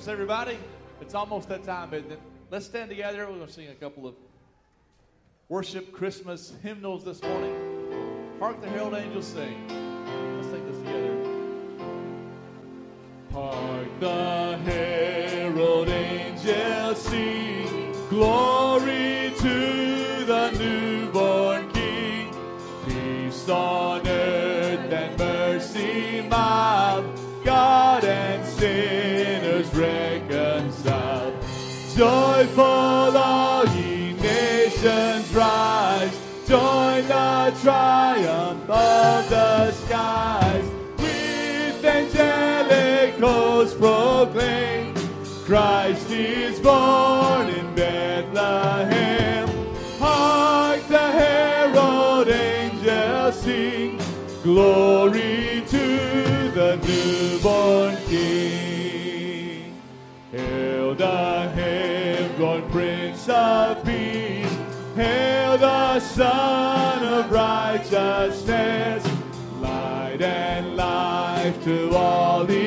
Christmas, everybody. It's almost that time, isn't it? Let's stand together. We're going to sing a couple of worship Christmas hymnals this morning. Hark the Herald Angels sing. Let's sing this together. Hark the Herald Angels sing. Glory to the newborn King. Peace on Joyful all ye nations rise. Join the triumph of the skies. With angelic hosts proclaim. Christ is born in Bethlehem. Hark the herald angels sing. Glory to the newborn King. Of Peace. Hail the Sun of Righteousness. Light and life to all he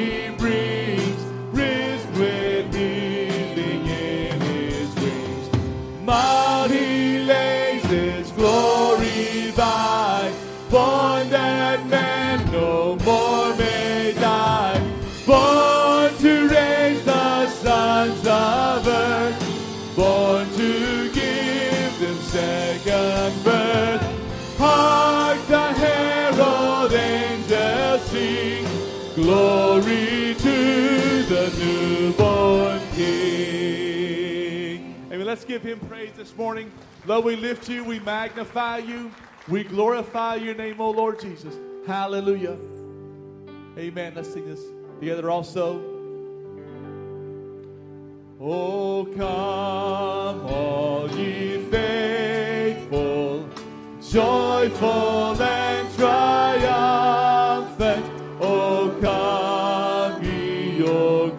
newborn King. Amen. Let's give him praise this morning. Lord, we lift you, we magnify you, we glorify your name, O Lord Jesus. Hallelujah. Amen. Let's sing this together also. Oh, come, all ye faithful, joyful and triumphant. Oh, come ye, oh,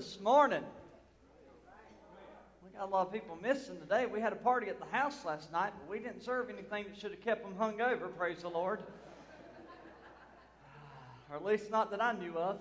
this morning? We got a lot of people missing today. We had a party at the house last night, but we didn't serve anything that should have kept them hung over, praise the Lord. or at least not that I knew of.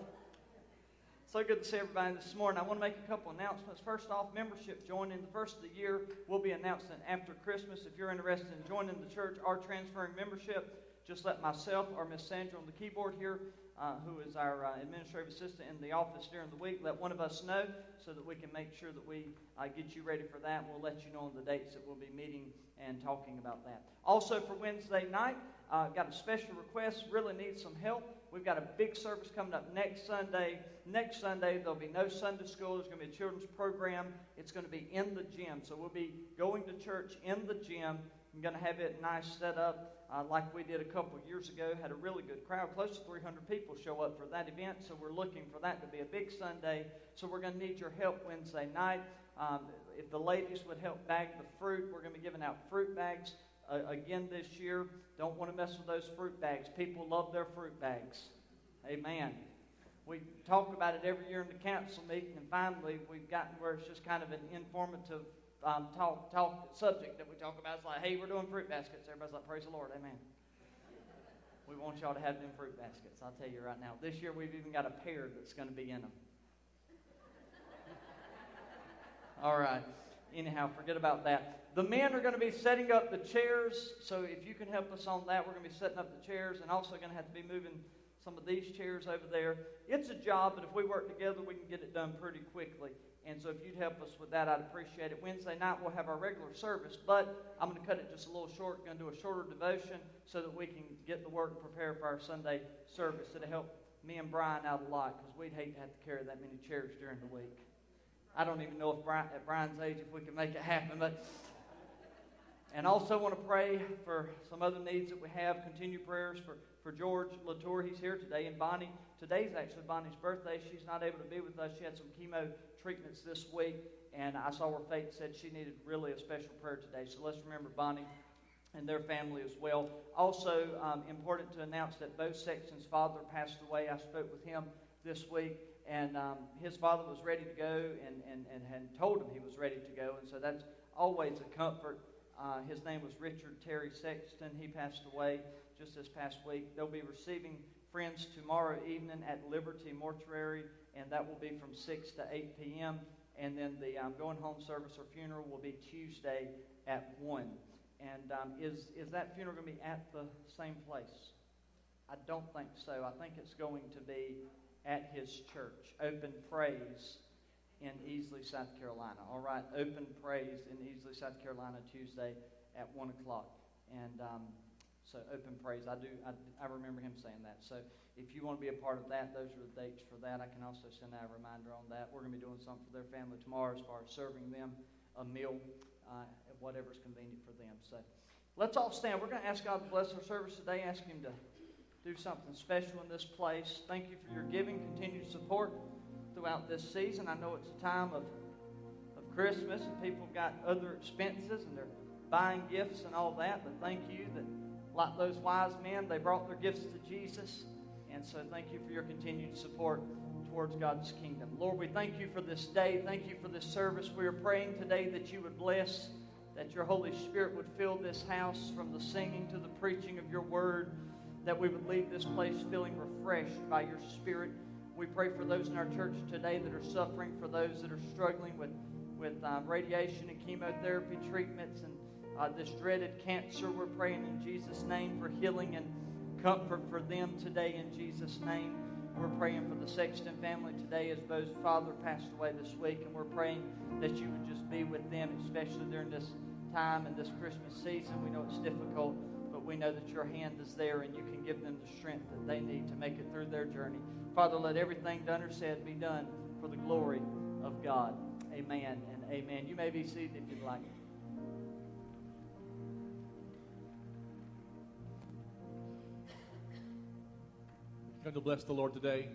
So good to see everybody this morning. I want to make a couple announcements. First off, membership joining the first of the year will be announced after Christmas. If you're interested in joining the church or transferring membership, just let myself or Miss Sandra on the keyboard here, uh, who is our uh, administrative assistant in the office during the week, let one of us know so that we can make sure that we uh, get you ready for that. We'll let you know on the dates that we'll be meeting and talking about that. Also, for Wednesday night, uh, got a special request. Really need some help. We've got a big service coming up next Sunday. Next Sunday, there'll be no Sunday school. There's going to be a children's program. It's going to be in the gym. So we'll be going to church in the gym. I'm going to have it nice set up uh, like we did a couple years ago. Had a really good crowd. Close to 300 people show up for that event. So we're looking for that to be a big Sunday. So we're going to need your help Wednesday night. Um, if the ladies would help bag the fruit, we're going to be giving out fruit bags uh, again this year. Don't want to mess with those fruit bags. People love their fruit bags. Amen. We talk about it every year in the council meeting, and finally we've gotten where it's just kind of an informative um, talk, talk subject that we talk about. It's like, hey, we're doing fruit baskets. Everybody's like, praise the Lord, amen. We want y'all to have them fruit baskets. I'll tell you right now. This year we've even got a pear that's going to be in them. All right. Anyhow, forget about that. The men are going to be setting up the chairs. So if you can help us on that, we're going to be setting up the chairs and also going to have to be moving some of these chairs over there. It's a job, but if we work together, we can get it done pretty quickly. And so if you'd help us with that, I'd appreciate it. Wednesday night, we'll have our regular service, but I'm going to cut it just a little short. Going to do a shorter devotion so that we can get the work and prepare for our Sunday service. It'll help me and Brian out a lot because we'd hate to have to carry that many chairs during the week. I don't even know if Brian, at Brian's age if we can make it happen, but and also want to pray for some other needs that we have. Continue prayers for, for George Latour. He's here today, and Bonnie. Today's actually Bonnie's birthday. She's not able to be with us. She had some chemo treatments this week, and I saw her fate said she needed really a special prayer today. So let's remember Bonnie and their family as well. Also, um, important to announce that Bo Sexton's father passed away. I spoke with him this week, and um, his father was ready to go and, and, and had told him he was ready to go, and so that's always a comfort. Uh, his name was Richard Terry Sexton. He passed away just this past week. They'll be receiving friends tomorrow evening at Liberty Mortuary and that will be from 6 to 8 p.m. And then the um, going home service or funeral will be Tuesday at 1. And um, is, is that funeral going to be at the same place? I don't think so. I think it's going to be at his church, Open Praise in Easley, South Carolina. All right, Open Praise in Easley, South Carolina, Tuesday at 1 o'clock. And um, so, Open Praise, I do, I, I remember him saying that. So, if you want to be a part of that, those are the dates for that. I can also send out a reminder on that. We're going to be doing something for their family tomorrow as far as serving them a meal, uh, whatever's convenient for them. So let's all stand. We're going to ask God to bless our service today, ask Him to do something special in this place. Thank you for your giving, continued support throughout this season. I know it's a time of, of Christmas and people have got other expenses and they're buying gifts and all that, but thank you that, like those wise men, they brought their gifts to Jesus. And so thank you for your continued support towards God's kingdom. Lord, we thank you for this day. Thank you for this service. We are praying today that you would bless, that your Holy Spirit would fill this house from the singing to the preaching of your word, that we would leave this place feeling refreshed by your Spirit. We pray for those in our church today that are suffering, for those that are struggling with, with uh, radiation and chemotherapy treatments and uh, this dreaded cancer. We're praying in Jesus' name for healing and comfort for them today in Jesus' name. We're praying for the Sexton family today as Bo's father passed away this week, and we're praying that you would just be with them, especially during this time and this Christmas season. We know it's difficult, but we know that your hand is there and you can give them the strength that they need to make it through their journey. Father, let everything done or said be done for the glory of God. Amen and amen. You may be seated if you'd like. going to bless the Lord today?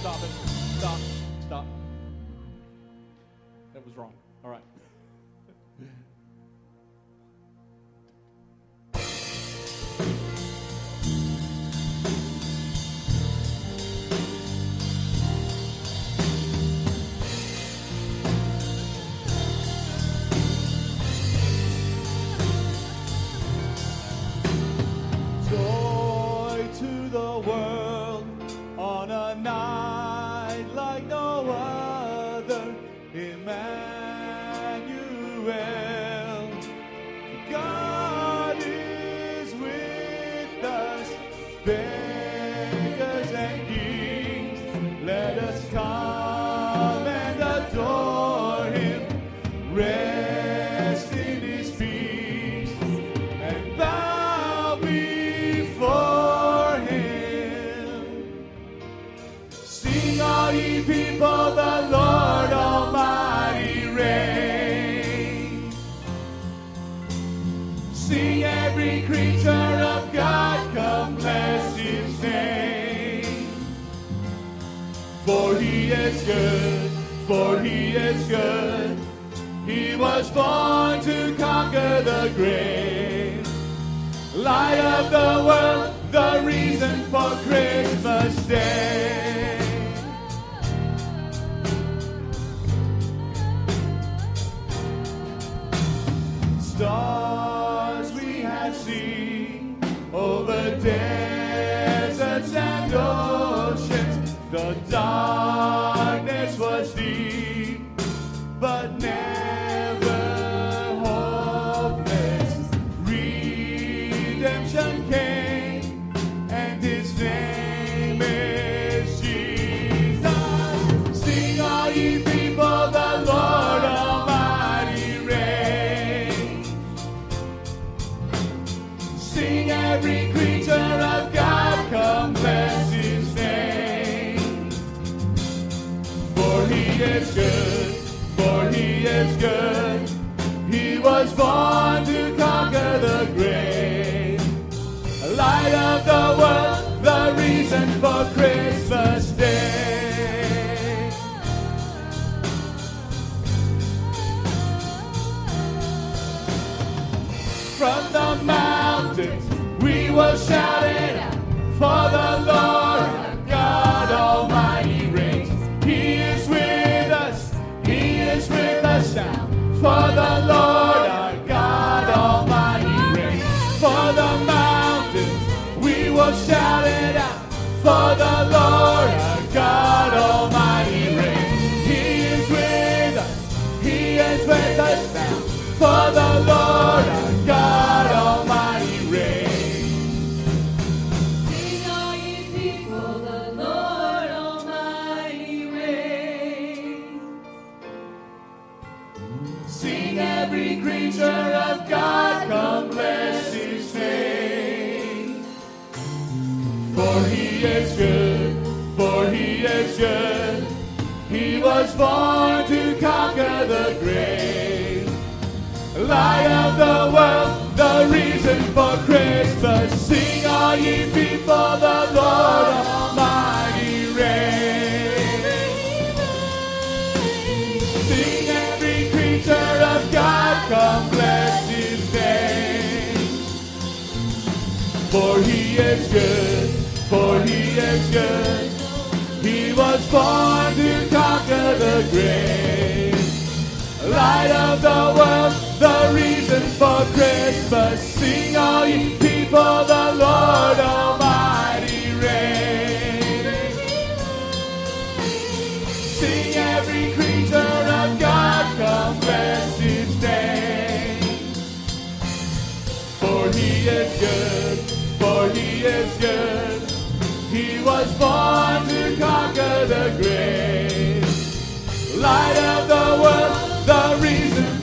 Stop it. Stop. Stop. That was wrong. All right. good, for he is good. He was born to conquer the grave. Light of the world, the reason for Christmas Day. was good. He was born.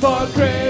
for grace.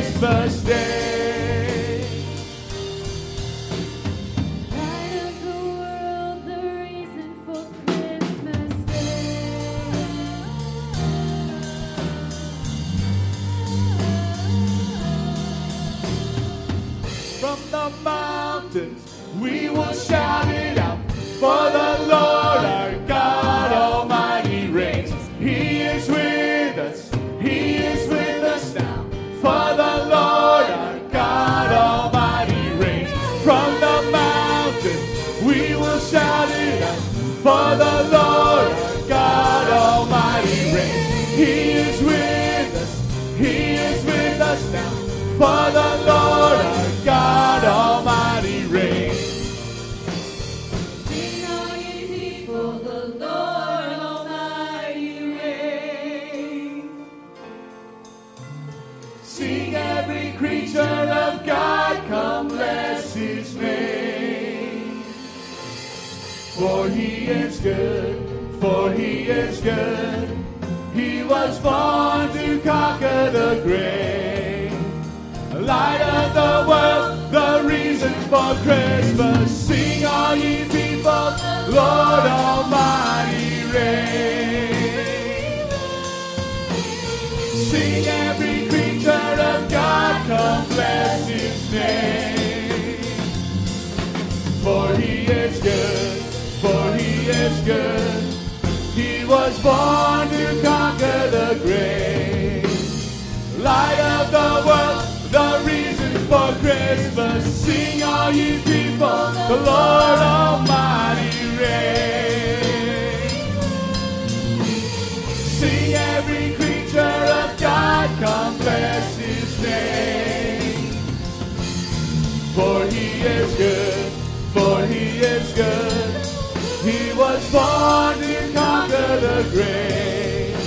He was born to conquer the grave.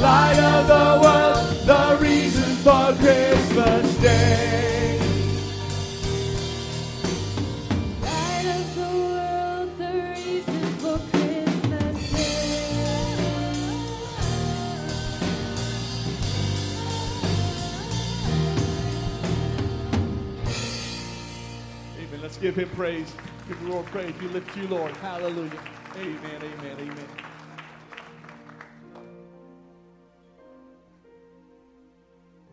Light of the world, the reason for Christmas Day. Light of the world, the reason for Christmas Day. Amen. Let's give him praise. Give the Lord praise. We lift you, Lord. Hallelujah. Amen. Amen. Amen.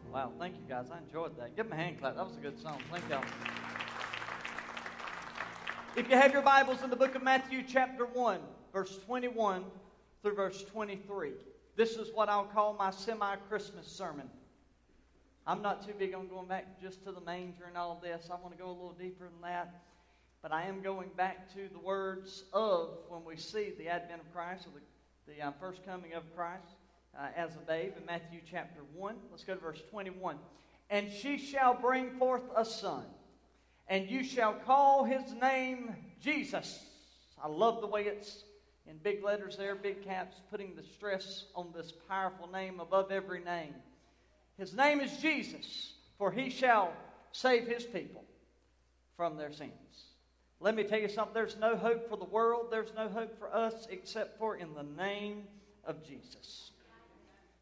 Wow, thank you guys. I enjoyed that. Give them a hand clap. That was a good song. Thank y'all. If you have your Bibles in the book of Matthew, chapter 1, verse 21 through verse 23, this is what I'll call my semi Christmas sermon. I'm not too big on going back just to the manger and all this. I want to go a little deeper than that. But I am going back to the words of when we see the advent of Christ, or the, the uh, first coming of Christ uh, as a babe in Matthew chapter 1. Let's go to verse 21. And she shall bring forth a son, and you shall call his name Jesus. I love the way it's in big letters there, big caps, putting the stress on this powerful name above every name. His name is Jesus, for he shall save his people from their sins. Let me tell you something there's no hope for the world, there's no hope for us except for in the name of Jesus.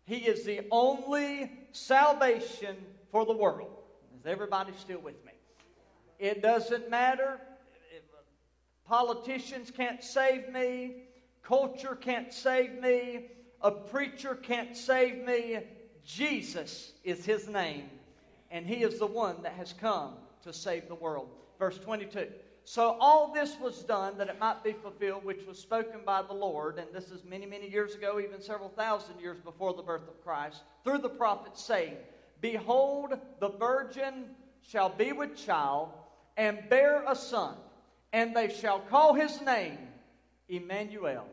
He is the only salvation for the world. Is everybody still with me? It doesn't matter. Politicians can't save me. Culture can't save me. A preacher can't save me. Jesus is his name, and he is the one that has come to save the world. Verse 22. So all this was done that it might be fulfilled, which was spoken by the Lord, and this is many, many years ago, even several thousand years before the birth of Christ, through the prophet, saying, Behold, the virgin shall be with child, and bear a son, and they shall call his name Emmanuel,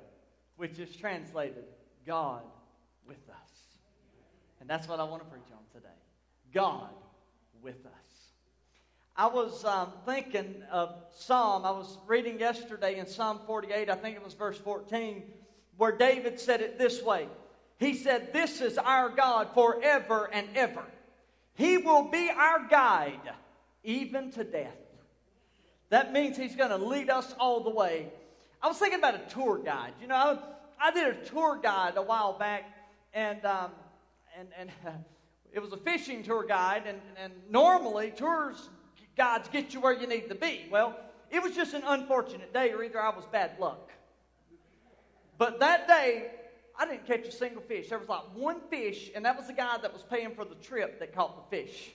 which is translated God with us. And that's what I want to preach on today God with us. I was um, thinking of Psalm. I was reading yesterday in Psalm 48, I think it was verse 14, where David said it this way He said, This is our God forever and ever. He will be our guide even to death. That means He's going to lead us all the way. I was thinking about a tour guide. You know, I, I did a tour guide a while back, and um, and and it was a fishing tour guide, and, and normally tours guides get you where you need to be. Well, it was just an unfortunate day, or either I was bad luck. But that day, I didn't catch a single fish. There was like one fish, and that was the guy that was paying for the trip that caught the fish.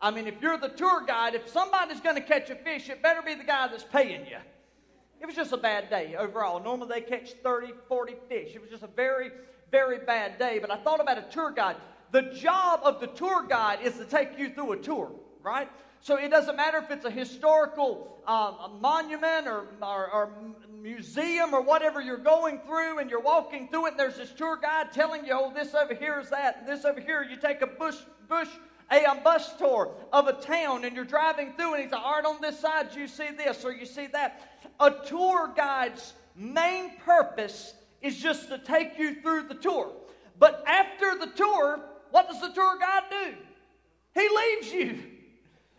I mean, if you're the tour guide, if somebody's going to catch a fish, it better be the guy that's paying you. It was just a bad day overall. Normally they catch 30, 40 fish. It was just a very, very bad day. But I thought about a tour guide. The job of the tour guide is to take you through a tour, right? So it doesn't matter if it's a historical um, a monument or, or, or museum or whatever you're going through and you're walking through it and there's this tour guide telling you, oh, this over here is that, and this over here, you take a bush, bush a, a bus tour of a town and you're driving through and he's like, all right, on this side you see this or you see that. A tour guide's main purpose is just to take you through the tour. But after the tour, what does the tour guide do? He leaves you.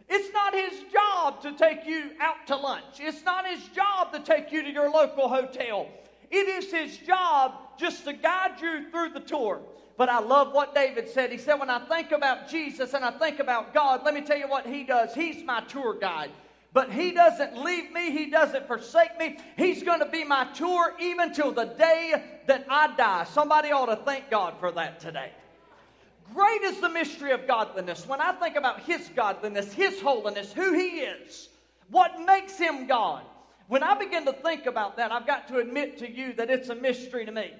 It's not his job to take you out to lunch. It's not his job to take you to your local hotel. It is his job just to guide you through the tour. But I love what David said. He said, When I think about Jesus and I think about God, let me tell you what he does. He's my tour guide. But he doesn't leave me, he doesn't forsake me. He's going to be my tour even till the day that I die. Somebody ought to thank God for that today. Great is the mystery of godliness. When I think about His godliness, His holiness, who He is, what makes Him God, when I begin to think about that, I've got to admit to you that it's a mystery to me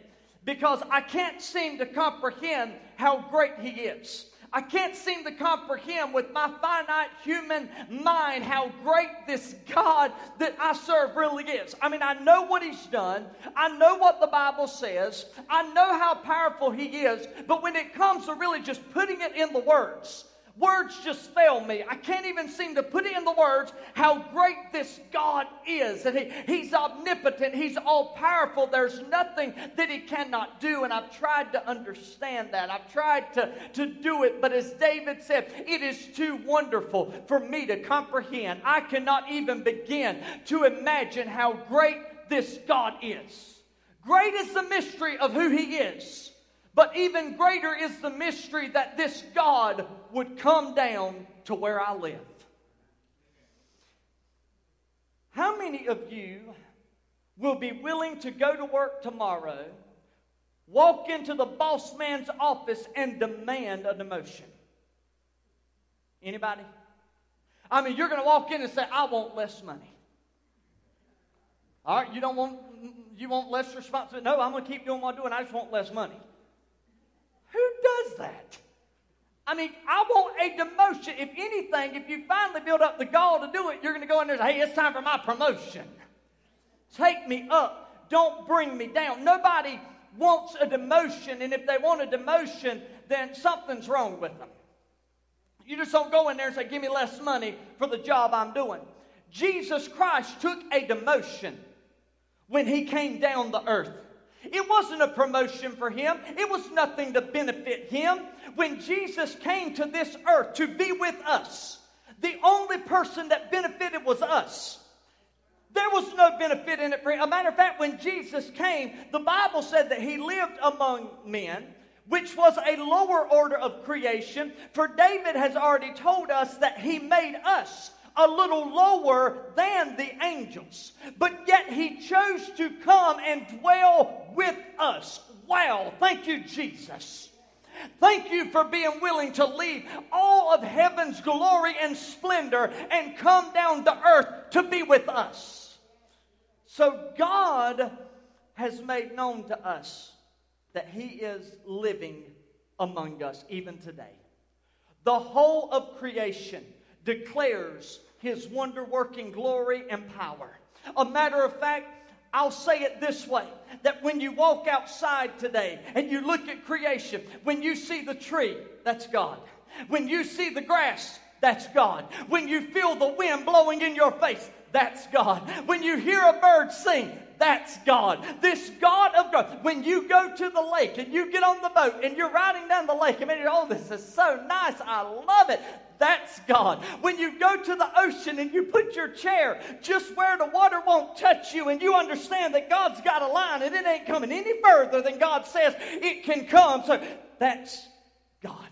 because I can't seem to comprehend how great He is. I can't seem to comprehend with my finite human mind how great this God that I serve really is. I mean, I know what He's done, I know what the Bible says, I know how powerful He is, but when it comes to really just putting it in the words, Words just fail me. I can't even seem to put in the words how great this God is. And he, He's omnipotent, He's all powerful. There's nothing that He cannot do. And I've tried to understand that. I've tried to, to do it. But as David said, it is too wonderful for me to comprehend. I cannot even begin to imagine how great this God is. Great is the mystery of who He is. But even greater is the mystery that this God would come down to where I live. How many of you will be willing to go to work tomorrow, walk into the boss man's office, and demand a demotion? Anybody? I mean, you're going to walk in and say, I want less money. All right, you don't want you want less responsibility. No, I'm going to keep doing what I'm doing. I just want less money. Does that? I mean, I want a demotion. If anything, if you finally build up the gall to do it, you're going to go in there and say, hey, it's time for my promotion. Take me up. Don't bring me down. Nobody wants a demotion, and if they want a demotion, then something's wrong with them. You just don't go in there and say, give me less money for the job I'm doing. Jesus Christ took a demotion when he came down the earth. It wasn't a promotion for him. It was nothing to benefit him. When Jesus came to this earth to be with us, the only person that benefited was us. There was no benefit in it for him. A matter of fact, when Jesus came, the Bible said that he lived among men, which was a lower order of creation. For David has already told us that he made us a little lower than the angels. But yet he chose to come and dwell with us. Wow, thank you, Jesus. Thank you for being willing to leave all of heaven's glory and splendor and come down to earth to be with us. So God has made known to us that He is living among us even today. The whole of creation declares his wonder working glory and power. A matter of fact, I'll say it this way that when you walk outside today and you look at creation, when you see the tree, that's God. When you see the grass, that's God. When you feel the wind blowing in your face, that's God. When you hear a bird sing, that's God. This God of God. When you go to the lake and you get on the boat and you're riding down the lake, I mean, oh, this is so nice. I love it. That's God. When you go to the ocean and you put your chair just where the water won't touch you and you understand that God's got a line and it ain't coming any further than God says it can come. So that's God.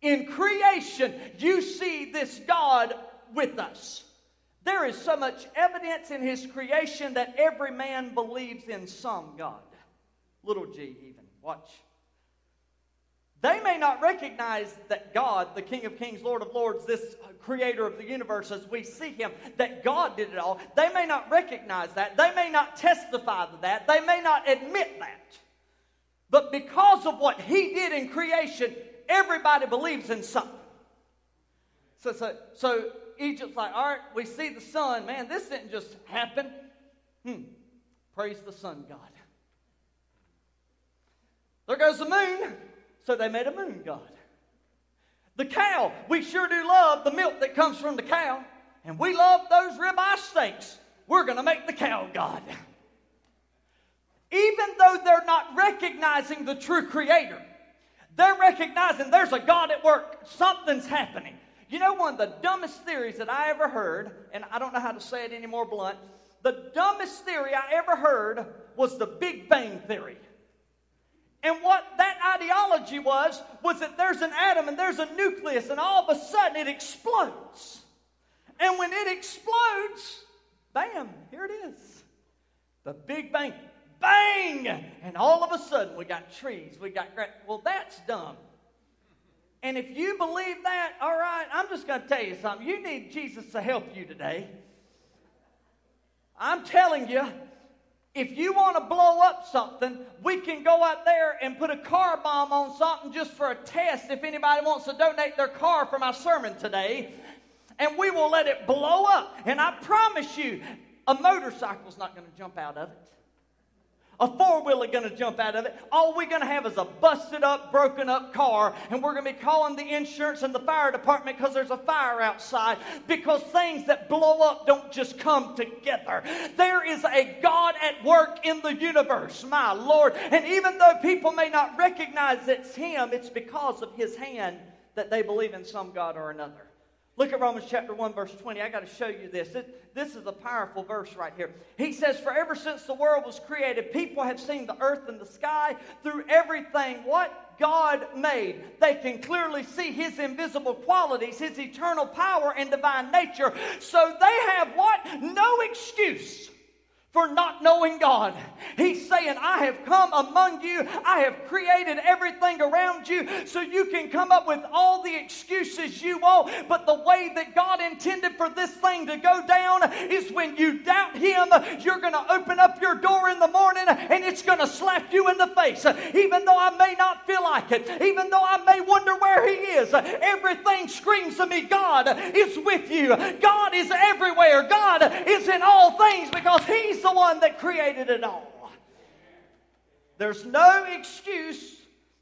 In creation, you see this God with us. There is so much evidence in his creation that every man believes in some God. Little g, even. Watch. They may not recognize that God, the King of Kings, Lord of Lords, this creator of the universe as we see him, that God did it all. They may not recognize that. They may not testify to that. They may not admit that. But because of what he did in creation, everybody believes in something. So, so, so Egypt's like, all right, we see the sun. Man, this didn't just happen. Hmm. Praise the sun god. There goes the moon. So they made a moon god. The cow. We sure do love the milk that comes from the cow. And we love those ribeye steaks. We're going to make the cow god. Even though they're not recognizing the true creator, they're recognizing there's a God at work. Something's happening. You know, one of the dumbest theories that I ever heard, and I don't know how to say it any more blunt, the dumbest theory I ever heard was the Big Bang Theory. And what that ideology was, was that there's an atom and there's a nucleus, and all of a sudden it explodes. And when it explodes, bam, here it is. The Big Bang. Bang! And all of a sudden we got trees, we got grass. Well, that's dumb. And if you believe that, all right, I'm just going to tell you something. You need Jesus to help you today. I'm telling you, if you want to blow up something, we can go out there and put a car bomb on something just for a test if anybody wants to donate their car for my sermon today. And we will let it blow up. And I promise you, a motorcycle's not going to jump out of it. A four wheeler going to jump out of it. All we're going to have is a busted up, broken up car, and we're going to be calling the insurance and the fire department because there's a fire outside. Because things that blow up don't just come together. There is a God at work in the universe, my Lord. And even though people may not recognize it's Him, it's because of His hand that they believe in some God or another. Look at Romans chapter 1, verse 20. I got to show you this. It, this is a powerful verse right here. He says, For ever since the world was created, people have seen the earth and the sky through everything what God made. They can clearly see His invisible qualities, His eternal power and divine nature. So they have what? No excuse for not knowing God. He's saying, I have come among you, I have created everything around you so you can come up with all the excuses you want. But the way that God intended for this thing to go down is when you doubt Him, you're going to open up your door in the morning and it's going to slap you in the face. Even though I may not feel like it, even though I may wonder where He is, everything screams to me God is with you. God is everywhere. God is in all things because He's the one that created it all. There's no excuse.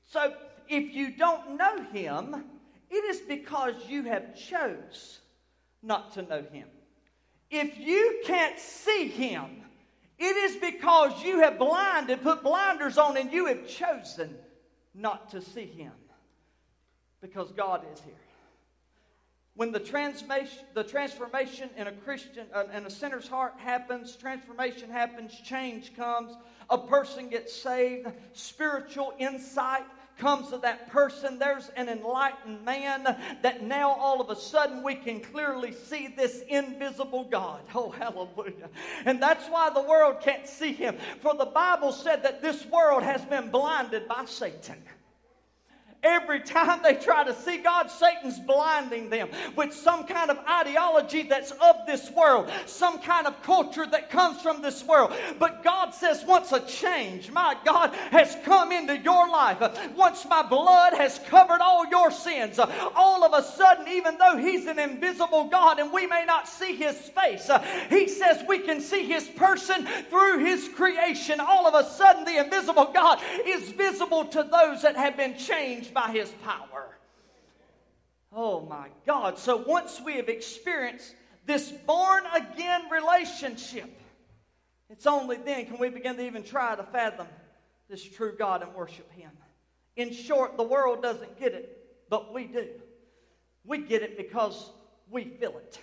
So if you don't know him, it is because you have chose not to know him. If you can't see him, it is because you have blinded, put blinders on, and you have chosen not to see him. Because God is here. When the transformation, the transformation in a Christian, uh, in a sinner's heart happens, transformation happens, change comes, a person gets saved, spiritual insight comes to that person. There's an enlightened man that now all of a sudden we can clearly see this invisible God. Oh, hallelujah. And that's why the world can't see him. For the Bible said that this world has been blinded by Satan. Every time they try to see God, Satan's blinding them with some kind of ideology that's of this world, some kind of culture that comes from this world. But God says, once a change, my God, has come into your life, once my blood has covered all your sins, all of a sudden, even though He's an invisible God and we may not see His face, He says we can see His person through His creation. All of a sudden, the invisible God is visible to those that have been changed by his power. Oh my God. So once we have experienced this born again relationship, it's only then can we begin to even try to fathom this true God and worship him. In short, the world doesn't get it, but we do. We get it because we feel it.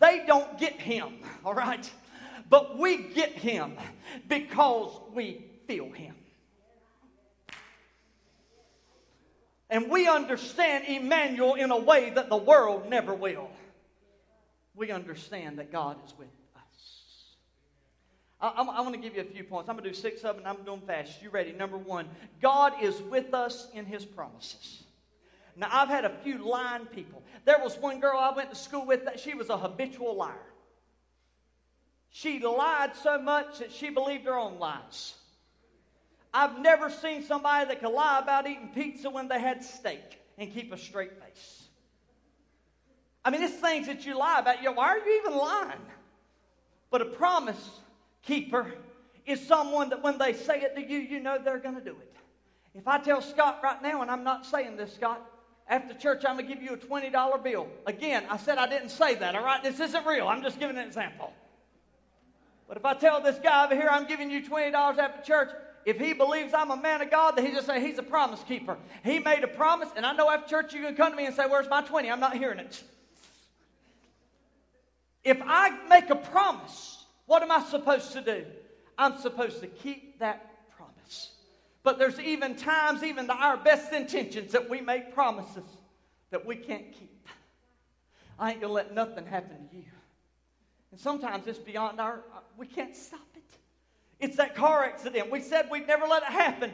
They don't get him, all right? But we get him because we feel him. And we understand Emmanuel in a way that the world never will. We understand that God is with us. I, I'm, I'm going to give you a few points. I'm going to do six of them, I'm going fast. You ready? Number one, God is with us in His promises. Now, I've had a few lying people. There was one girl I went to school with that she was a habitual liar. She lied so much that she believed her own lies. I've never seen somebody that could lie about eating pizza when they had steak and keep a straight face. I mean, it's things that you lie about. You know, why are you even lying? But a promise keeper is someone that when they say it to you, you know they're going to do it. If I tell Scott right now, and I'm not saying this, Scott, after church, I'm going to give you a $20 bill. Again, I said I didn't say that, all right? This isn't real. I'm just giving an example. But if I tell this guy over here, I'm giving you $20 after church, if he believes I'm a man of God, then he just say he's a promise keeper. He made a promise, and I know after church you can come to me and say, Where's my 20? I'm not hearing it. If I make a promise, what am I supposed to do? I'm supposed to keep that promise. But there's even times, even to our best intentions, that we make promises that we can't keep. I ain't gonna let nothing happen to you. And sometimes it's beyond our, we can't stop. It's that car accident. We said we'd never let it happen,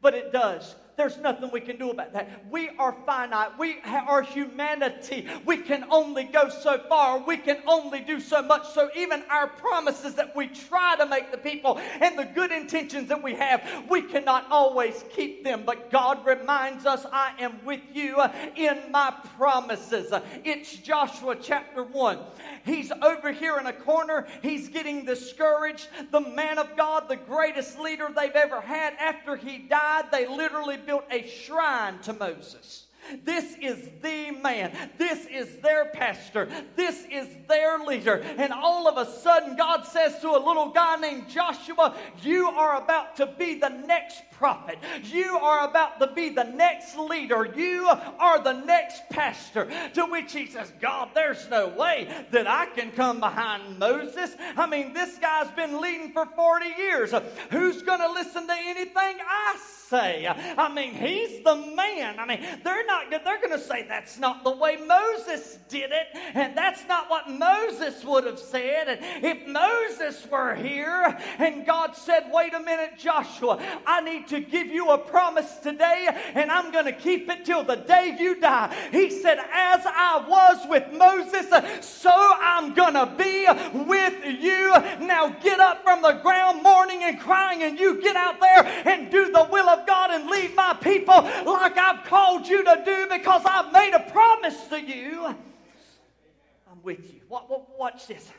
but it does. There's nothing we can do about that. We are finite. We are humanity. We can only go so far. We can only do so much. So even our promises that we try to make the people and the good intentions that we have, we cannot always keep them. But God reminds us, I am with you in my promises. It's Joshua chapter 1. He's over here in a corner. He's getting discouraged. The man of God, the greatest leader they've ever had, after he died, they literally built a shrine to Moses. This is the man. This is their pastor. This is their leader. And all of a sudden, God says to a little guy named Joshua, You are about to be the next prophet. You are about to be the next leader. You are the next pastor. To which he says, God, there's no way that I can come behind Moses. I mean, this guy's been leading for 40 years. Who's going to listen to anything I say? I mean, he's the man. I mean, they're not good. They're going to say that's not the way Moses did it, and that's not what Moses would have said. And if Moses were here and God said, wait a minute, Joshua, I need to give you a promise today, and I'm going to keep it till the day you die. He said, as I was with Moses, so I'm going to be with you. Now get up from the ground mourning and crying, and you get out there and do the will of God and lead my people like I've called you to do because I've made a promise to you. I'm with you. Watch this.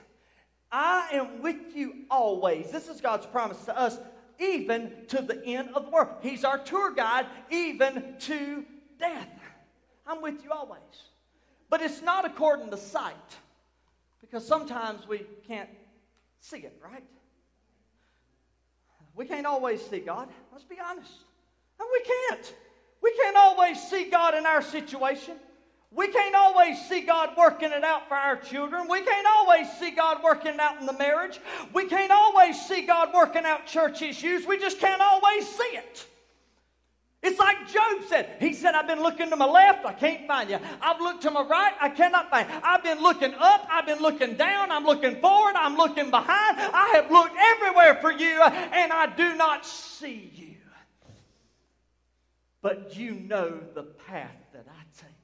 I am with you always. This is God's promise to us, even to the end of the world. He's our tour guide, even to death. I'm with you always. But it's not according to sight, because sometimes we can't see it, right? We can't always see God. Let's be honest. And we can't. We can't always see God in our situation. We can't always see God working it out for our children. We can't always see God working out in the marriage. We can't always see God working out church issues. We just can't always see it. It's like Job said. He said, I've been looking to my left, I can't find you. I've looked to my right, I cannot find you. I've been looking up, I've been looking down, I'm looking forward, I'm looking behind. I have looked everywhere for you, and I do not see you but you know the path that I take.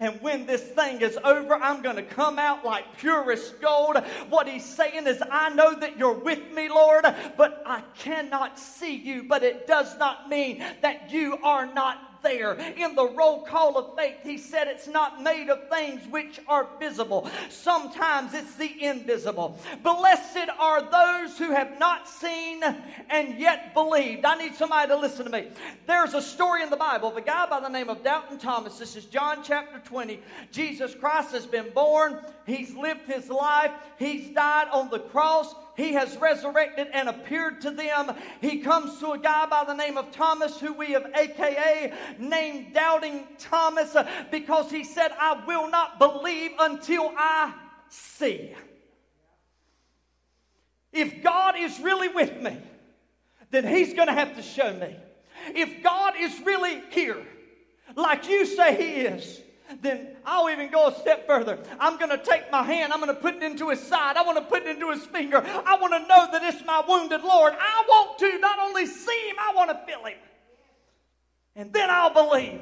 And when this thing is over, I'm going to come out like purest gold. What he's saying is, I know that you're with me, Lord, but I cannot see you. But it does not mean that you are not there. In the roll call of faith, he said it's not made of things which are visible. Sometimes it's the invisible. Blessed are those who have not seen and yet believed. I need somebody to listen to me. There's a story in the Bible of a guy by the name of Doubting Thomas. This is John chapter 20. Jesus Christ has been born, he's lived his life, he's died on the cross. He has resurrected and appeared to them. He comes to a guy by the name of Thomas, who we have AKA named Doubting Thomas, because he said, I will not believe until I see. If God is really with me, then He's going to have to show me. If God is really here, like you say He is, then I'll even go a step further. I'm going to take my hand, I'm going to put it into his side, I want to put it into his finger. I want to know that it's my wounded Lord. I want to not only see him, I want to feel him. And then I'll believe.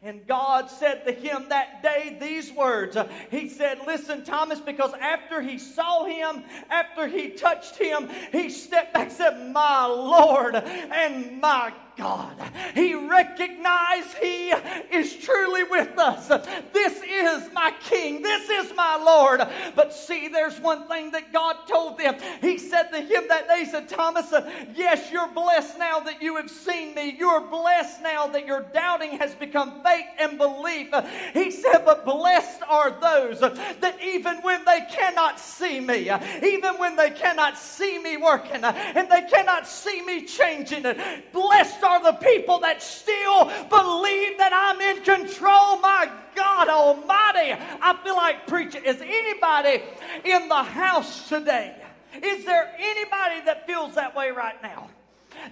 And God said to him that day these words. He said, Listen, Thomas, because after he saw him, after he touched him, he stepped back and said, My Lord and my God. He recognized He is truly with us. This is my King. This is my Lord. But see, there's one thing that God told them. He said to him that day, he said, Thomas, yes, you're blessed now that you have seen me. You're blessed now that your doubting has become faith and belief. He said, but blessed are those that even when they cannot see me, even when they cannot see me working, and they cannot see me changing it, blessed are the people that still believe that I'm in control. My God Almighty, I feel like preaching. Is anybody in the house today? Is there anybody that feels that way right now?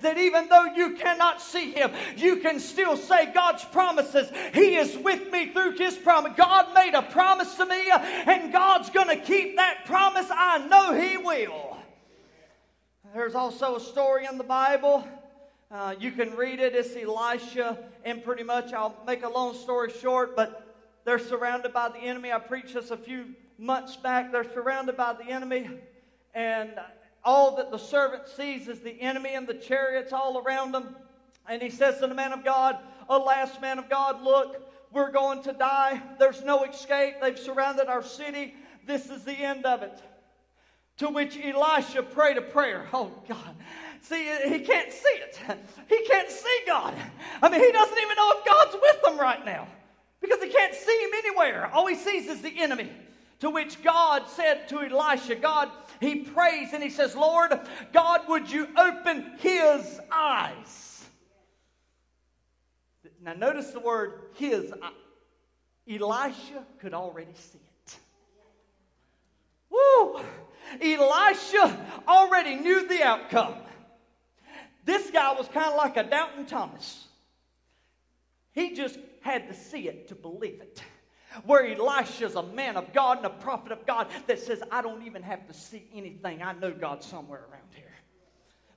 That even though you cannot see him, you can still say God's promises. He is with me through his promise. God made a promise to me, and God's going to keep that promise. I know he will. There's also a story in the Bible. Uh, you can read it. It's Elisha, and pretty much I'll make a long story short, but they're surrounded by the enemy. I preached this a few months back. They're surrounded by the enemy, and all that the servant sees is the enemy and the chariots all around them. And he says to the man of God, Alas, man of God, look, we're going to die. There's no escape. They've surrounded our city. This is the end of it. To which Elisha prayed a prayer. Oh, God. See, he can't see it. He can't see God. I mean, he doesn't even know if God's with him right now because he can't see him anywhere. All he sees is the enemy. To which God said to Elisha, God, he prays and he says, Lord, God, would you open his eyes? Now, notice the word his. Elisha could already see it. Woo! Elisha already knew the outcome. This guy was kind of like a doubting Thomas. He just had to see it to believe it. Where Elisha's a man of God and a prophet of God that says, I don't even have to see anything. I know God's somewhere around here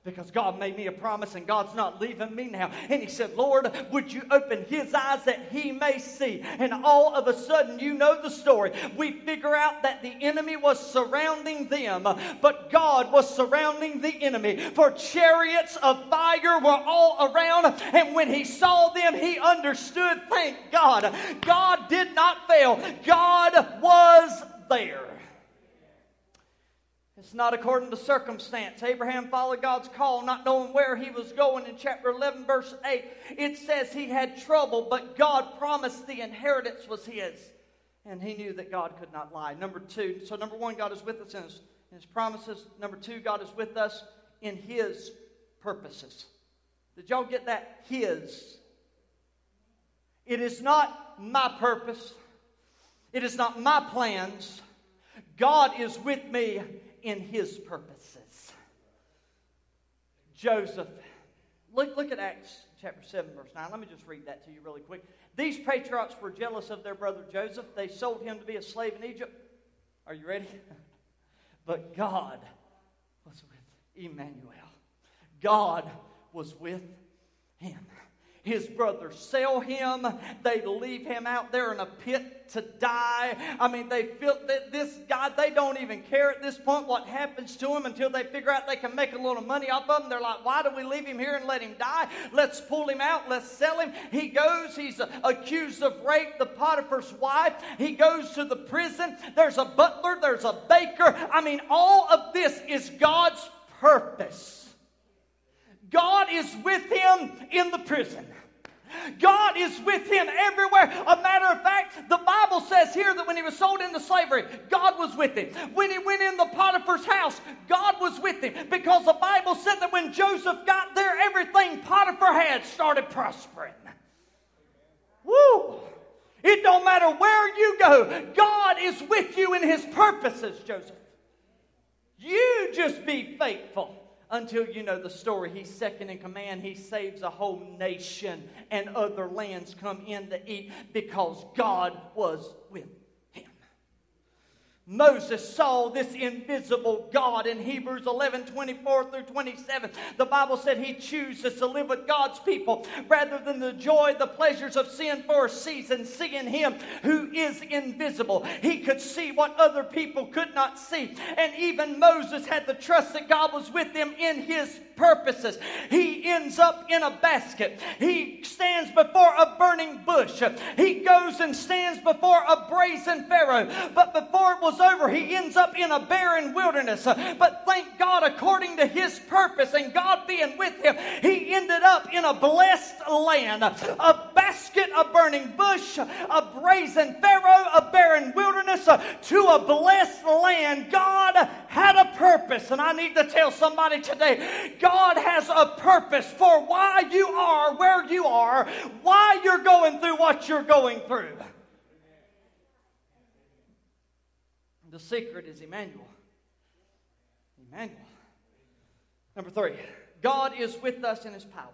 because God made me a promise and God's not leaving me now. And he said, Lord, would you open his eyes that he may see? And all of a sudden, you know the story. We figure out that the enemy was surrounding them, but God was surrounding the enemy. For chariots of fire were all around. And when he saw them, he understood, thank God. God did not fail, God was there. It's not according to circumstance. Abraham followed God's call, not knowing where he was going. In chapter 11, verse 8, it says he had trouble, but God promised the inheritance was his. And he knew that God could not lie. Number two, so number one, God is with us in his, in his promises. Number two, God is with us in his purposes. Did y'all get that? His. It is not my purpose, it is not my plans. God is with me in his purposes. Joseph. Look, look at Acts chapter 7, verse 9. Let me just read that to you really quick. These patriarchs were jealous of their brother Joseph. They sold him to be a slave in Egypt. Are you ready? but God was with Emmanuel. God was with him. His brothers sell him. They leave him out there in a pit to die. I mean, they feel that this guy, they don't even care at this point what happens to him until they figure out they can make a little money off of him. They're like, why do we leave him here and let him die? Let's pull him out. Let's sell him. He goes, he's accused of rape, the Potiphar's wife. He goes to the prison. There's a butler, there's a baker. I mean, all of this is God's purpose. God is with him in the prison. God is with him everywhere. A matter of fact, the Bible says here that when he was sold into slavery, God was with him. When he went in the Potiphar's house, God was with him. Because the Bible said that when Joseph got there, everything Potiphar had started prospering. Woo! It don't matter where you go, God is with you in his purposes, Joseph. You just be faithful until you know the story. He's second in command. He saves a whole nation, and other lands come in to eat because God was. Moses saw this invisible God in Hebrews 11 24 through 27. The Bible said he chooses to live with God's people rather than the joy, the pleasures of sin for a season, seeing him who is invisible. He could see what other people could not see. And even Moses had the trust that God was with him in his purposes. He ends up in a basket. He stands before a burning bush. He goes and stands before a brazen Pharaoh. But before it was over, he ends up in a barren wilderness. Uh, but thank God, according to his purpose and God being with him, he ended up in a blessed land. A basket, a burning bush, a brazen Pharaoh, a barren wilderness, uh, to a blessed land. God had a purpose. And I need to tell somebody today God has a purpose for why you are where you are, why you're going through what you're going through. The secret is Emmanuel. Emmanuel. Number three, God is with us in His power.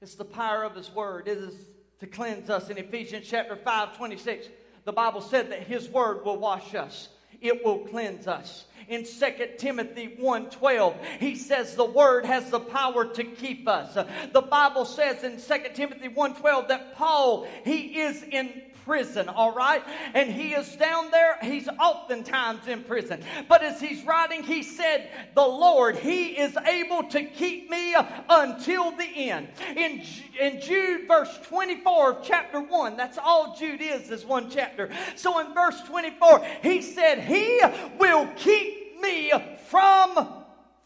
It's the power of His Word. It is to cleanse us. In Ephesians chapter 5, 26, the Bible said that His Word will wash us. It will cleanse us. In 2 Timothy 1:12, he says the word has the power to keep us. The Bible says in 2 Timothy 1:12 that Paul, he is in prison, all right? And he is down there, he's oftentimes in prison. But as he's writing, he said, The Lord, he is able to keep me until the end. In, in Jude, verse 24 of chapter 1, that's all Jude is, is one chapter. So in verse 24, he said, He will keep me from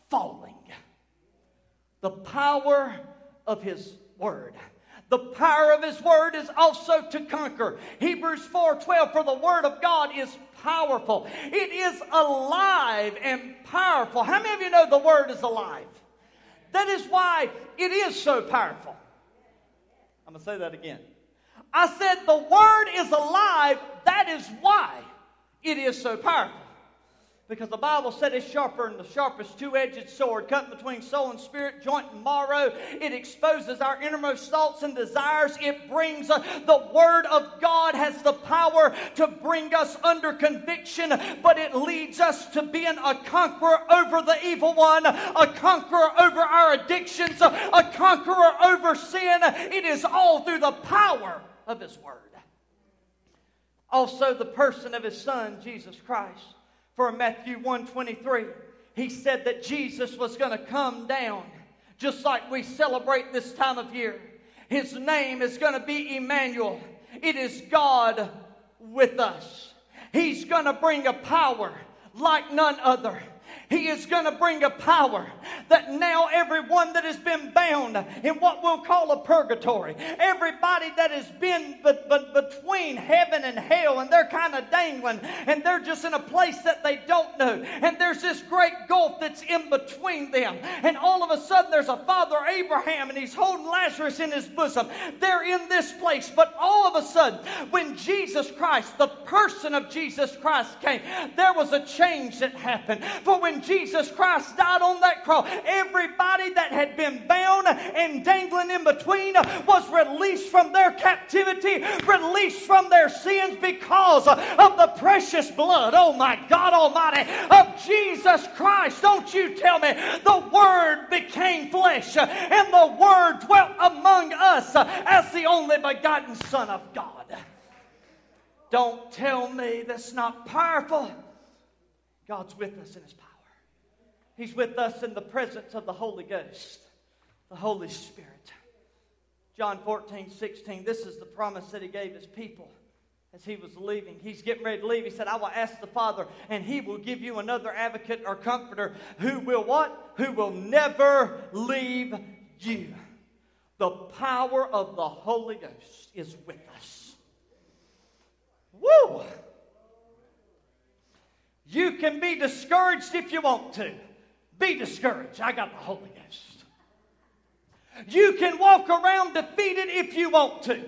falling. The power of his word. The power of his word is also to conquer. Hebrews 4:12 for the word of God is powerful. It is alive and powerful. How many of you know the word is alive? That is why it is so powerful. I'm going to say that again. I said the word is alive. That is why it is so powerful. Because the Bible said it's sharper than the sharpest two edged sword, cut between soul and spirit, joint and marrow. It exposes our innermost thoughts and desires. It brings uh, the Word of God has the power to bring us under conviction, but it leads us to being a conqueror over the evil one, a conqueror over our addictions, a conqueror over sin. It is all through the power of His Word. Also, the person of His Son, Jesus Christ for Matthew 123. He said that Jesus was going to come down just like we celebrate this time of year. His name is going to be Emmanuel. It is God with us. He's going to bring a power like none other. He is going to bring a power that now everyone that has been bound in what we'll call a purgatory, everybody that has been but, but between heaven and hell, and they're kind of dangling, and they're just in a place that they don't know, and there's this great gulf that's in between them, and all of a sudden there's a father Abraham, and he's holding Lazarus in his bosom. They're in this place, but all of a sudden, when Jesus Christ, the person of Jesus Christ came, there was a change that happened. For when Jesus Christ died on that cross, everybody that had been bound and dangling in between was released from their captivity, released from their sins because of the precious blood, oh my God Almighty, of Jesus Christ. Don't you tell me the Word became flesh and the Word dwelt among us as the only begotten Son of God. Don't tell me that's not powerful. God's with us in His power. He's with us in the presence of the Holy Ghost, the Holy Spirit. John 14, 16, this is the promise that he gave his people as he was leaving. He's getting ready to leave. He said, I will ask the Father, and he will give you another advocate or comforter who will what? Who will never leave you. The power of the Holy Ghost is with us. Woo! You can be discouraged if you want to. Be discouraged. I got the Holy Ghost. You can walk around defeated if you want to.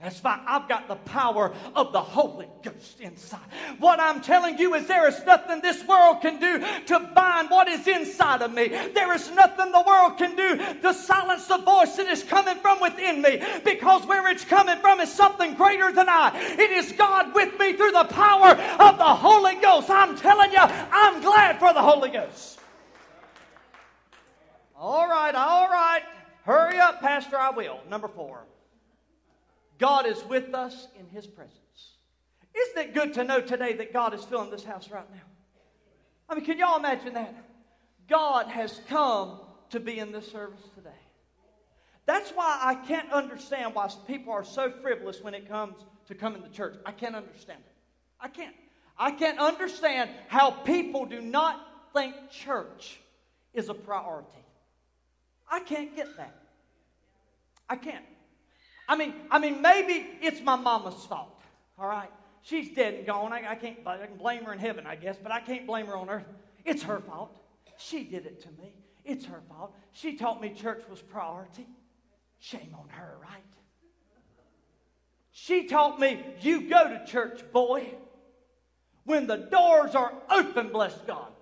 That's fine. I've got the power of the Holy Ghost inside. What I'm telling you is there is nothing this world can do to bind what is inside of me. There is nothing the world can do to silence the voice that is coming from within me because where it's coming from is something greater than I. It is God with me through the power of the Holy Ghost. I'm telling you, I'm glad for the Holy Ghost. All right, all right. Hurry up, Pastor, I will. Number four. God is with us in His presence. Isn't it good to know today that God is filling this house right now? I mean, can y'all imagine that? God has come to be in this service today. That's why I can't understand why people are so frivolous when it comes to coming to church. I can't understand it. I can't. I can't understand how people do not think church is a priority. I can't get that. I can't. I mean, I mean, maybe it's my mama's fault. All right, she's dead and gone. I, I can't. I can blame her in heaven, I guess, but I can't blame her on earth. It's her fault. She did it to me. It's her fault. She taught me church was priority. Shame on her, right? She taught me you go to church, boy, when the doors are open, bless God.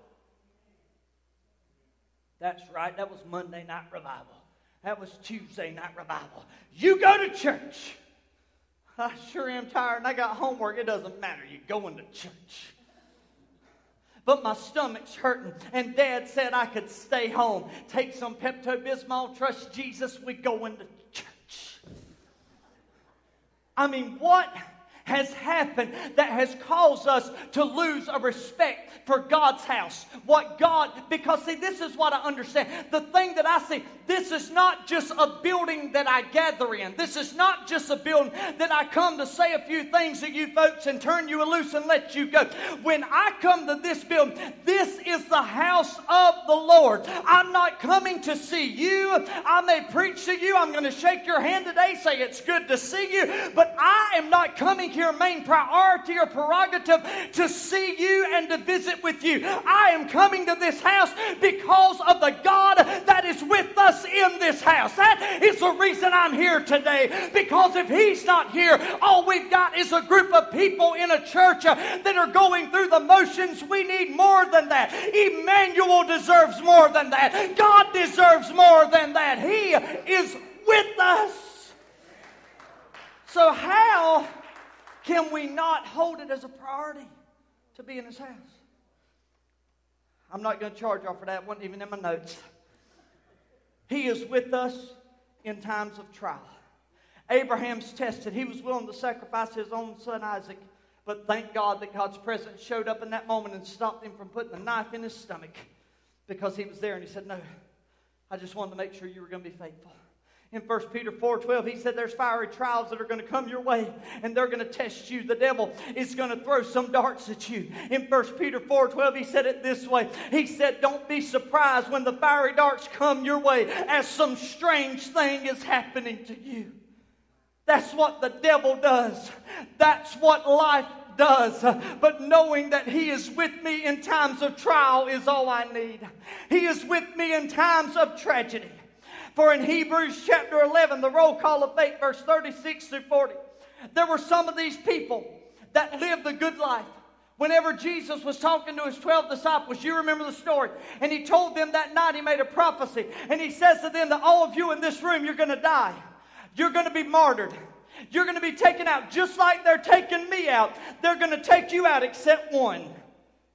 That's right, that was Monday night revival. That was Tuesday night revival. You go to church. I sure am tired and I got homework. It doesn't matter. You're going to church. But my stomach's hurting, and Dad said I could stay home. Take some Pepto Bismol, trust Jesus, we going to church. I mean, what has happened that has caused us to lose a respect for God's house. What God, because see, this is what I understand. The thing that I see, this is not just a building that I gather in. This is not just a building that I come to say a few things to you folks and turn you loose and let you go. When I come to this building, this is the house of the Lord. I'm not coming to see you. I may preach to you. I'm going to shake your hand today, say it's good to see you, but I am not coming your main priority or prerogative to see you and to visit with you. I am coming to this house because of the God that is with us in this house. That is the reason I'm here today. Because if He's not here, all we've got is a group of people in a church that are going through the motions. We need more than that. Emmanuel deserves more than that. God deserves more than that. He is with us. So, how can we not hold it as a priority to be in His house? I'm not going to charge y'all for that. It wasn't even in my notes. He is with us in times of trial. Abraham's tested. He was willing to sacrifice his own son Isaac, but thank God that God's presence showed up in that moment and stopped him from putting the knife in his stomach because he was there and he said, No, I just wanted to make sure you were going to be faithful. In 1 Peter 4:12, he said there's fiery trials that are going to come your way and they're going to test you. The devil is going to throw some darts at you. In 1 Peter 4:12, he said it this way. He said, Don't be surprised when the fiery darts come your way as some strange thing is happening to you. That's what the devil does. That's what life does. But knowing that He is with me in times of trial is all I need. He is with me in times of tragedy. For in Hebrews chapter 11, the roll call of faith, verse 36 through 40, there were some of these people that lived a good life. Whenever Jesus was talking to his 12 disciples, you remember the story, and he told them that night, he made a prophecy, and he says to them that all of you in this room, you're going to die. You're going to be martyred. You're going to be taken out just like they're taking me out. They're going to take you out except one,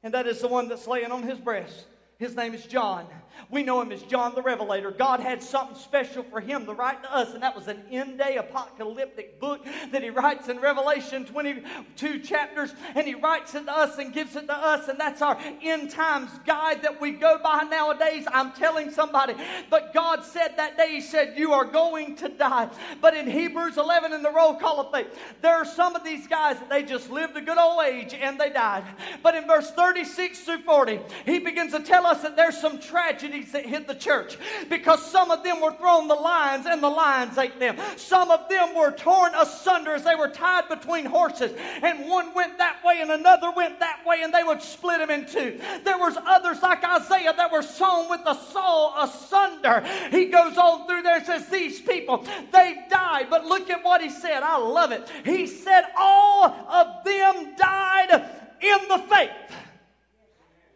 and that is the one that's laying on his breast. His name is John. We know him as John the Revelator. God had something special for him to write to us, and that was an end day apocalyptic book that he writes in Revelation 22 chapters, and he writes it to us and gives it to us, and that's our end times guide that we go by nowadays. I'm telling somebody, but God said that day, He said, You are going to die. But in Hebrews 11, in the roll call of faith, there are some of these guys that they just lived a good old age and they died. But in verse 36 through 40, he begins to tell us that there's some tragedy tragedies that hit the church because some of them were thrown the lions and the lions ate them. Some of them were torn asunder as they were tied between horses, and one went that way and another went that way, and they would split them in two. There was others like Isaiah that were sown with the saw asunder. He goes on through there and says, These people, they died. But look at what he said. I love it. He said, All of them died in the faith.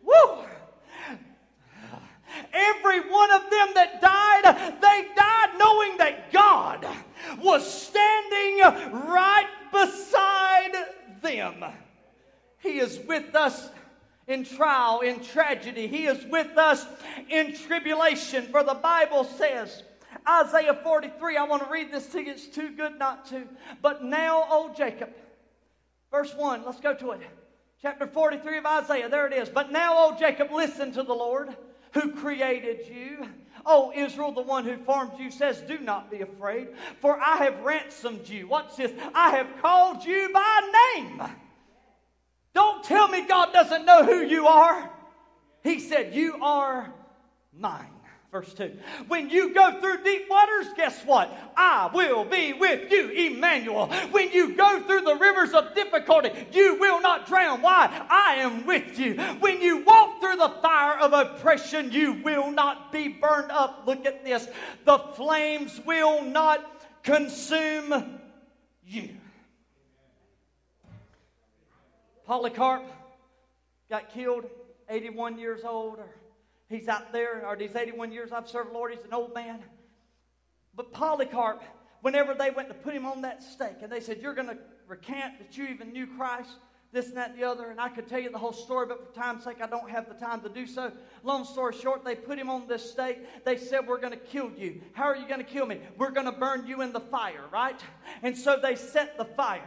Woo! Every one of them that died, they died knowing that God was standing right beside them. He is with us in trial, in tragedy. He is with us in tribulation. For the Bible says, Isaiah 43, I want to read this to you. It's too good not to. But now, O Jacob, verse 1, let's go to it. Chapter 43 of Isaiah, there it is. But now, O Jacob, listen to the Lord who created you. O Israel, the one who formed you, says, Do not be afraid, for I have ransomed you. What's this? I have called you by name. Don't tell me God doesn't know who you are. He said, You are mine. Verse 2. When you go through deep waters, guess what? I will be with you, Emmanuel. When you go through the rivers of difficulty, you will not drown. Why? I am with you. When you walk through the fire of oppression, you will not be burned up. Look at this. The flames will not consume you. Polycarp got killed, 81 years old, he's out there, or these 81 years I've served Lord, he's an old man. But Polycarp, whenever they went to put him on that stake, and they said, You're going to recant that you even knew Christ, this and that and the other, and I could tell you the whole story, but for time's sake, I don't have the time to do so. Long story short, they put him on this stake. They said, We're going to kill you. How are you going to kill me? We're going to burn you in the fire, right? And so they set the fire.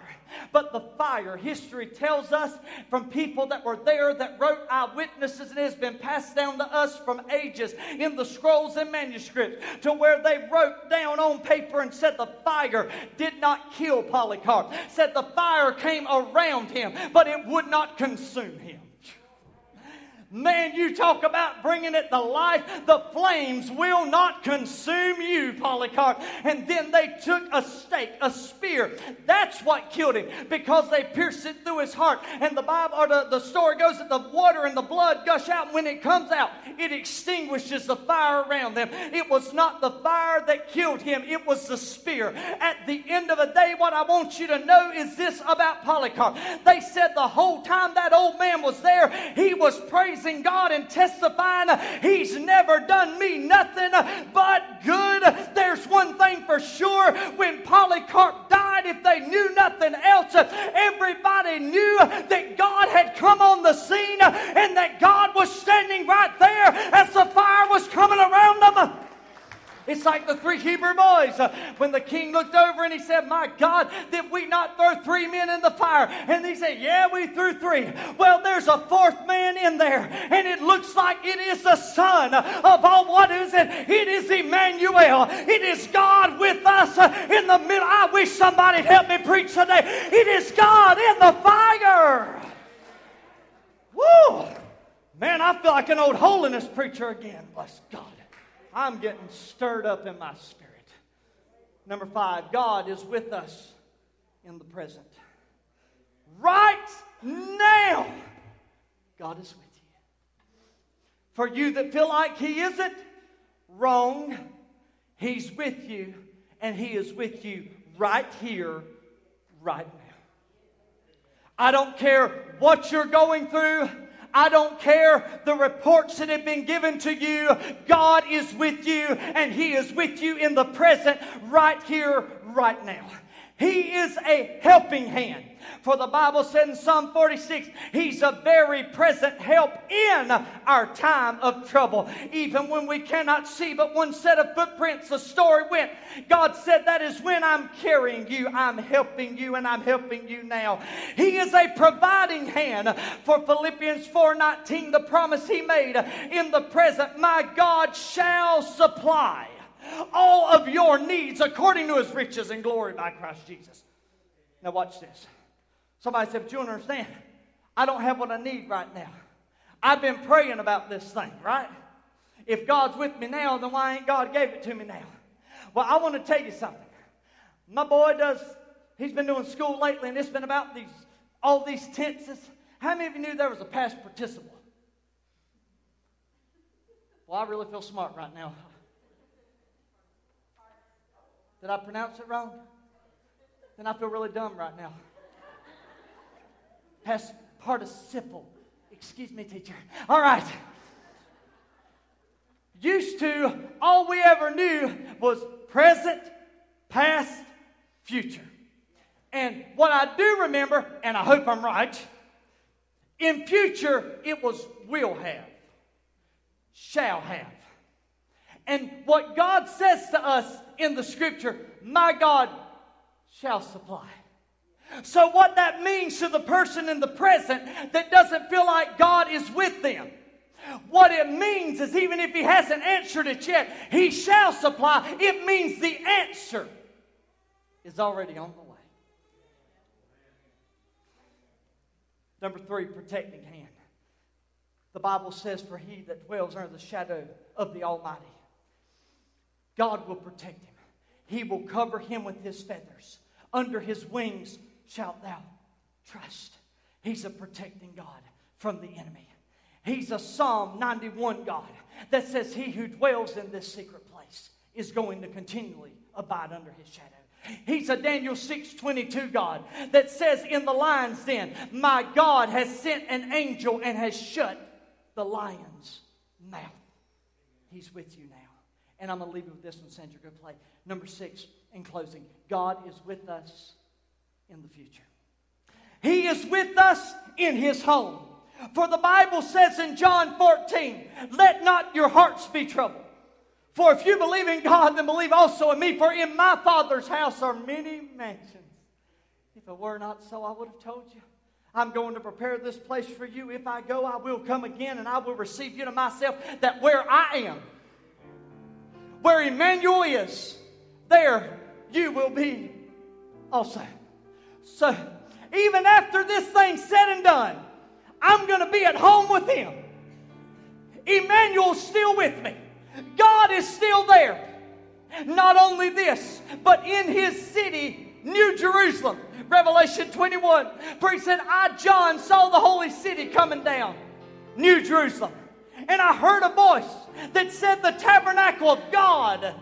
But the fire, history tells us from people that were there that wrote eyewitnesses, and it has been passed down to us from ages in the scrolls and manuscripts to where they wrote down on paper and said the fire did not kill Polycarp. Said the fire came around him, but it would not consume him. Man, you talk about bringing it to life. The flames will not consume you, Polycarp. And then they took a stake, a spear. That's what killed him because they pierced it through his heart. And the Bible, or the, the story goes that the water and the blood gush out. And when it comes out, it extinguishes the fire around them. It was not the fire that killed him, it was the spear. At the end of the day, what I want you to know is this about Polycarp. They said the whole time that old man was there, he was praising God and testifying, He's never done me nothing but good. There's one thing for sure when Polycarp died, if they knew nothing else, everybody knew that God had come on the scene and that God was standing right there as the fire was coming around them. It's like the three Hebrew boys uh, when the king looked over and he said, My God, did we not throw three men in the fire? And he said, Yeah, we threw three. Well, there's a fourth man in there, and it looks like it is the son of all. What is it? It is Emmanuel. It is God with us in the middle. I wish somebody'd help me preach today. It is God in the fire. Woo! Man, I feel like an old holiness preacher again. Bless God. I'm getting stirred up in my spirit. Number five, God is with us in the present. Right now, God is with you. For you that feel like He isn't, wrong. He's with you, and He is with you right here, right now. I don't care what you're going through. I don't care the reports that have been given to you. God is with you, and He is with you in the present, right here, right now. He is a helping hand. For the Bible said in Psalm 46, He's a very present help in our time of trouble. Even when we cannot see but one set of footprints, the story went. God said, That is when I'm carrying you, I'm helping you, and I'm helping you now. He is a providing hand. For Philippians 4:19, the promise He made in the present, My God shall supply all of your needs according to his riches and glory by Christ Jesus. Now, watch this. Somebody said, But you understand. I don't have what I need right now. I've been praying about this thing, right? If God's with me now, then why ain't God gave it to me now? Well, I want to tell you something. My boy does, he's been doing school lately, and it's been about these all these tenses. How many of you knew there was a past participle? Well, I really feel smart right now. Did I pronounce it wrong? Then I feel really dumb right now. Past participle. Excuse me, teacher. All right. Used to, all we ever knew was present, past, future. And what I do remember, and I hope I'm right, in future it was will have, shall have. And what God says to us in the scripture, my God shall supply. So, what that means to the person in the present that doesn't feel like God is with them, what it means is even if he hasn't answered it yet, he shall supply. It means the answer is already on the way. Number three, protecting hand. The Bible says, For he that dwells under the shadow of the Almighty, God will protect him. He will cover him with his feathers. Under his wings shalt thou trust. He's a protecting God from the enemy. He's a Psalm 91 God that says, He who dwells in this secret place is going to continually abide under his shadow. He's a Daniel 6:22 God that says in the lion's den, "My God has sent an angel and has shut the lion's mouth." He's with you now. And I'm going to leave you with this one, Sandra. Go play. Number six, in closing, God is with us in the future. He is with us in His home. For the Bible says in John 14, let not your hearts be troubled. For if you believe in God, then believe also in me. For in my Father's house are many mansions. If it were not so, I would have told you. I'm going to prepare this place for you. If I go, I will come again and I will receive you to myself, that where I am, where Emmanuel is, there you will be also. So, even after this thing's said and done, I'm going to be at home with him. Emmanuel's still with me. God is still there. Not only this, but in his city, New Jerusalem, Revelation 21, for he said, I, John, saw the holy city coming down, New Jerusalem. And I heard a voice that said, The tabernacle of God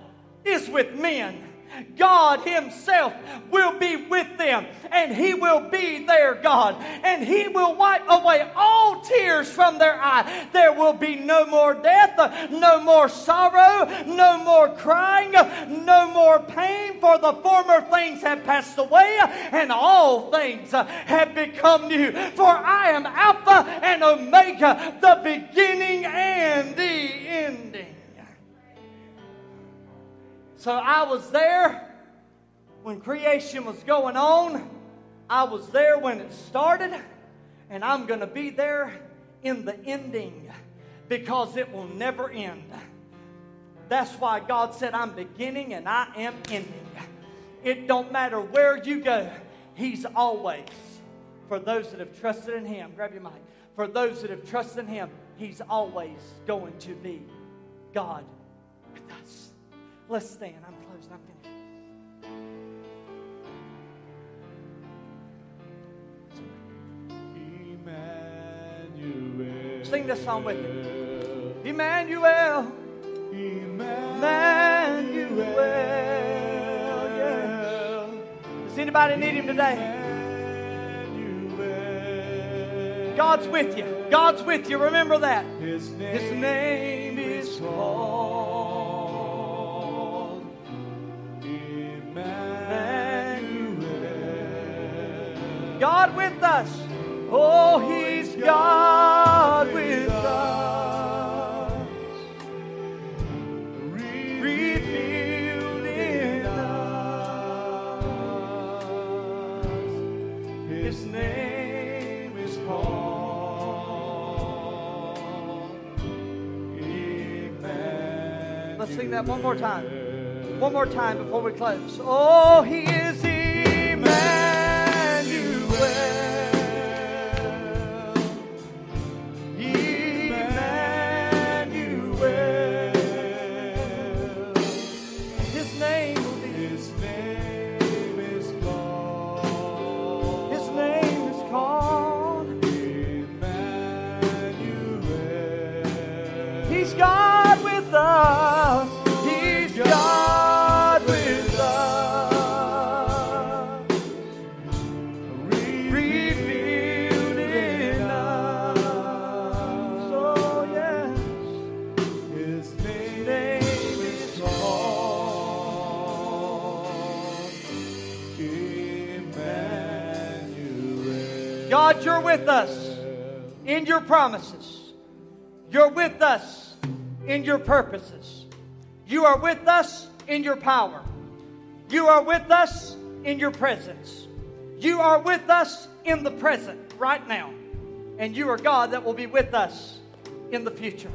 is with men. God Himself will be with them, and He will be their God, and He will wipe away all tears from their eye. There will be no more death, no more sorrow, no more crying, no more pain, for the former things have passed away, and all things have become new. For I am Alpha and Omega, the beginning and the ending. So I was there when creation was going on. I was there when it started. And I'm going to be there in the ending because it will never end. That's why God said, I'm beginning and I am ending. It don't matter where you go, He's always, for those that have trusted in Him, grab your mic, for those that have trusted in Him, He's always going to be God with us. Let's stand. I'm closing. I'm finished. Emmanuel. Sing this song with me. Emmanuel. Emmanuel. Does anybody need him today? God's with you. God's with you. Remember that. His name, His name is called God with us. Oh, He's God with us. Revealed in us. His name is called Emmanuel. Let's sing that one more time. One more time before we close. Oh, He is Emmanuel. Us in your promises. You're with us in your purposes. You are with us in your power. You are with us in your presence. You are with us in the present right now. And you are God that will be with us in the future.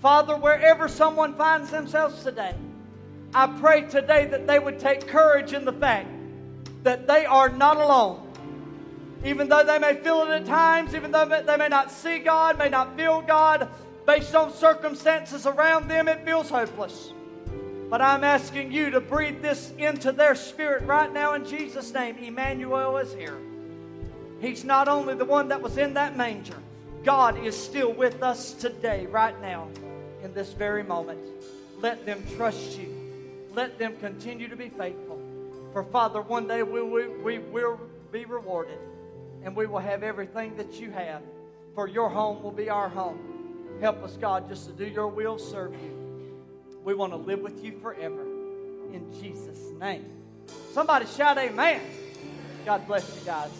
Father, wherever someone finds themselves today, I pray today that they would take courage in the fact that they are not alone. Even though they may feel it at times, even though they may not see God, may not feel God, based on circumstances around them, it feels hopeless. But I'm asking you to breathe this into their spirit right now in Jesus' name. Emmanuel is here. He's not only the one that was in that manger, God is still with us today, right now, in this very moment. Let them trust you. Let them continue to be faithful. For Father, one day we, we, we will be rewarded and we will have everything that you have. For your home will be our home. Help us, God, just to do your will, serve you. We want to live with you forever. In Jesus' name. Somebody shout amen. God bless you guys.